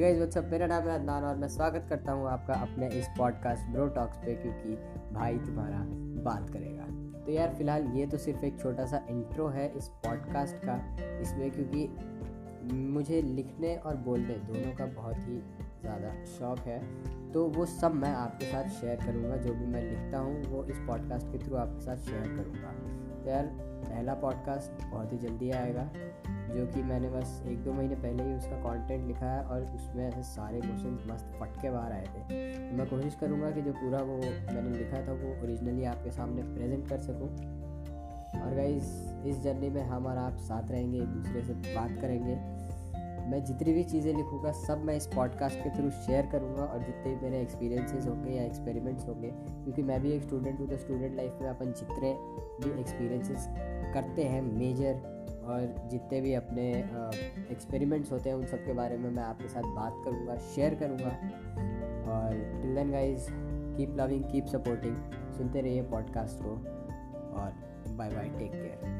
guys, what's up? मेरा नाम है अदनान और मैं स्वागत करता हूँ आपका अपने इस पॉडकास्ट ब्रो टॉक्स पे क्योंकि भाई तुम्हारा बात करेगा। तो यार फ़िलहाल ये तो सिर्फ़ एक छोटा सा इंट्रो है इस पॉडकास्ट का। इसमें क्योंकि मुझे लिखने और बोलने दोनों का बहुत ही ज़्यादा शौक है। तो वो सब मैं आपके साथ शेयर करूँगा जो भी मैं लिखता हूँ वो इस पॉडकास्ट के थ्रू आपके साथ शेयर करूँगा। तो यार पहला पॉडकास्ट बहुत ही जल्दी आएगा। जो कि मैंने बस एक दो महीने पहले ही उसका कंटेंट लिखा है और उसमें ऐसे सारे क्वेश्चन मस्त फट के बाहर आए थे। तो मैं कोशिश करूँगा कि जो पूरा वो मैंने लिखा था, वो ओरिजिनली आपके सामने प्रेजेंट कर सकूँ। और गाइज़ इस जर्नी में हम और आप साथ रहेंगे, एक दूसरे से बात करेंगे। मैं जितनी भी चीज़ें लिखूँगा, सब मैं इस पॉडकास्ट के थ्रू शेयर करूँगा और जितने भी मेरे एक्सपीरियंसेस होंगे या एक्सपेरिमेंट्स होंगे, क्योंकि मैं भी एक स्टूडेंट हूँ तो स्टूडेंट लाइफ में अपन जितने भी एक्सपीरियंसेस करते हैं मेजर और जितने भी अपने एक्सपेरिमेंट्स होते हैं, उन सब के बारे में मैं आपके साथ बात करूँगा शेयर करूँगा। और till then guys keep loving keep supporting सुनते रहिए पॉडकास्ट को। और बाय बाय टेक केयर